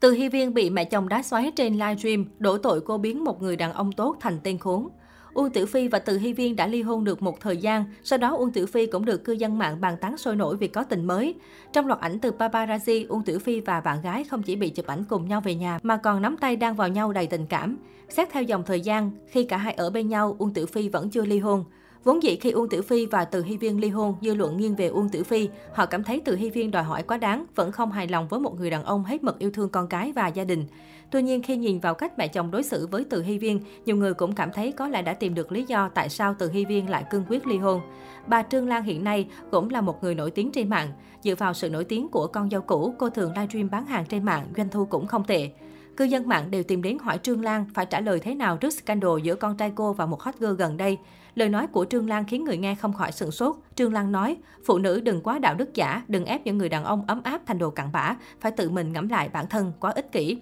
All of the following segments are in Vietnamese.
Từ Hy Viên bị mẹ chồng đá xoáy trên livestream, đổ tội cô biến một người đàn ông tốt thành tên khốn. Uông Tử Phi và Từ Hy Viên đã ly hôn được một thời gian, sau đó Uông Tử Phi cũng được cư dân mạng bàn tán sôi nổi vì có tình mới. Trong loạt ảnh từ paparazzi, Uông Tử Phi và bạn gái không chỉ bị chụp ảnh cùng nhau về nhà mà còn nắm tay đang vào nhau đầy tình cảm. Xét theo dòng thời gian, khi cả hai ở bên nhau, Uông Tử Phi vẫn chưa ly hôn. Vốn dĩ khi Uông Tử Phi và Từ Hy Viên ly hôn, dư luận nghiêng về Uông Tử Phi. Họ cảm thấy Từ Hy Viên đòi hỏi quá đáng, vẫn không hài lòng với một người đàn ông hết mực yêu thương con cái và gia đình. Tuy nhiên, khi nhìn vào cách mẹ chồng đối xử với Từ Hy Viên, nhiều người cũng cảm thấy có lẽ đã tìm được lý do tại sao Từ Hy Viên lại cương quyết ly hôn. Bà Trương Lan hiện nay cũng là một người nổi tiếng trên mạng. Dựa vào sự nổi tiếng của con dâu cũ, cô thường livestream bán hàng trên mạng, doanh thu cũng không tệ. Cư dân mạng đều tìm đến hỏi Trương Lan phải trả lời thế nào trước scandal giữa con trai cô và một hot girl gần đây. Lời nói của Trương Lan khiến người nghe không khỏi sửng sốt. Trương Lan nói, phụ nữ đừng quá đạo đức giả, đừng ép những người đàn ông ấm áp thành đồ cặn bã, phải tự mình ngẫm lại bản thân, quá ích kỷ.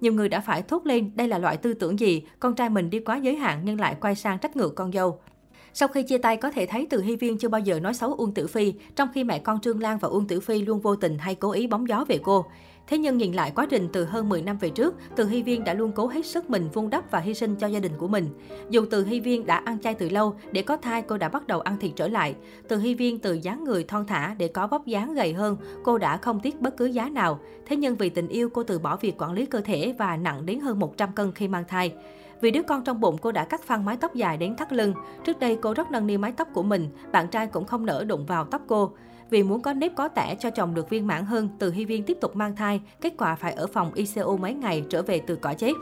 Nhiều người đã phải thốt lên đây là loại tư tưởng gì, con trai mình đi quá giới hạn nhưng lại quay sang trách ngược con dâu. Sau khi chia tay có thể thấy Từ Hy Viên chưa bao giờ nói xấu Uông Tử Phi, trong khi mẹ con Trương Lan và Uông Tử Phi luôn vô tình hay cố ý bóng gió về cô. Thế nhưng nhìn lại quá trình từ hơn 10 năm về trước, Từ Hy Viên đã luôn cố hết sức mình vun đắp và hy sinh cho gia đình của mình. Dù Từ Hy Viên đã ăn chay từ lâu, để có thai cô đã bắt đầu ăn thịt trở lại. Từ Hy Viên từ dáng người thon thả để có vóc dáng gầy hơn, cô đã không tiếc bất cứ giá nào. Thế nhưng vì tình yêu cô từ bỏ việc quản lý cơ thể và nặng đến hơn 100 cân khi mang thai. Vì đứa con trong bụng, cô đã cắt phăng mái tóc dài đến thắt lưng. Trước đây cô rất nâng niu mái tóc của mình, bạn trai cũng không nỡ đụng vào tóc cô. Vì muốn có nếp có tẻ cho chồng được viên mãn hơn, Từ Hy Viên tiếp tục mang thai, kết quả phải ở phòng ICU mấy ngày trở về từ cõi chết.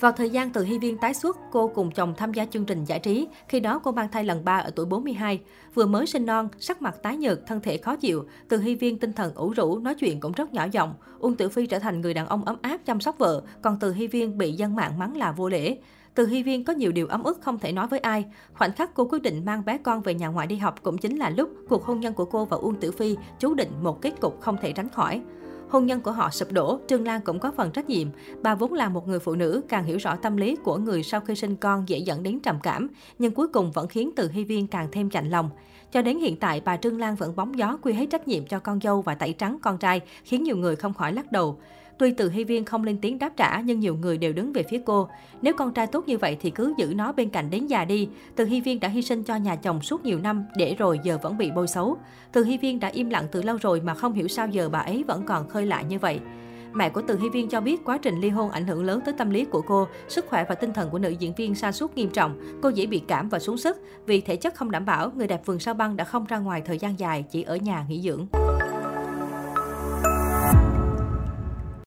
Vào thời gian từ Hy Viên tái xuất, cô cùng chồng tham gia chương trình giải trí. Khi đó cô mang thai lần 3 ở tuổi 42. Vừa mới sinh non, sắc mặt tái nhợt, thân thể khó chịu. Từ Hy Viên tinh thần ủ rũ, nói chuyện cũng rất nhỏ giọng. Uông Tử Phi trở thành người đàn ông ấm áp chăm sóc vợ, còn Từ Hy Viên bị dân mạng mắng là vô lễ. Từ Hy Viên có nhiều điều ấm ức không thể nói với ai. Khoảnh khắc cô quyết định mang bé con về nhà ngoại đi học cũng chính là lúc cuộc hôn nhân của cô và Uông Tử Phi chú định một kết cục không thể tránh khỏi. Hôn nhân của họ sụp đổ, Trương Lan cũng có phần trách nhiệm. Bà vốn là một người phụ nữ, càng hiểu rõ tâm lý của người sau khi sinh con dễ dẫn đến trầm cảm, nhưng cuối cùng vẫn khiến Từ Hy Viên càng thêm chạnh lòng. Cho đến hiện tại, bà Trương Lan vẫn bóng gió quy hết trách nhiệm cho con dâu và tẩy trắng con trai, khiến nhiều người không khỏi lắc đầu. Tuy từ Hy Viên không lên tiếng đáp trả nhưng nhiều người đều đứng về phía cô. Nếu con trai tốt như vậy thì cứ giữ nó bên cạnh đến già đi. Từ Hy Viên đã hy sinh cho nhà chồng suốt nhiều năm để rồi giờ vẫn bị bôi xấu. Từ Hy Viên đã im lặng từ lâu rồi mà không hiểu sao giờ bà ấy vẫn còn khơi lại như vậy. Mẹ của Từ Hy Viên cho biết quá trình ly hôn ảnh hưởng lớn tới tâm lý của cô, sức khỏe và tinh thần của nữ diễn viên sa sút nghiêm trọng. Cô dễ bị cảm và xuống sức. Vì thể chất không đảm bảo, người đẹp vườn sao băng đã không ra ngoài thời gian dài, chỉ ở nhà nghỉ dưỡng.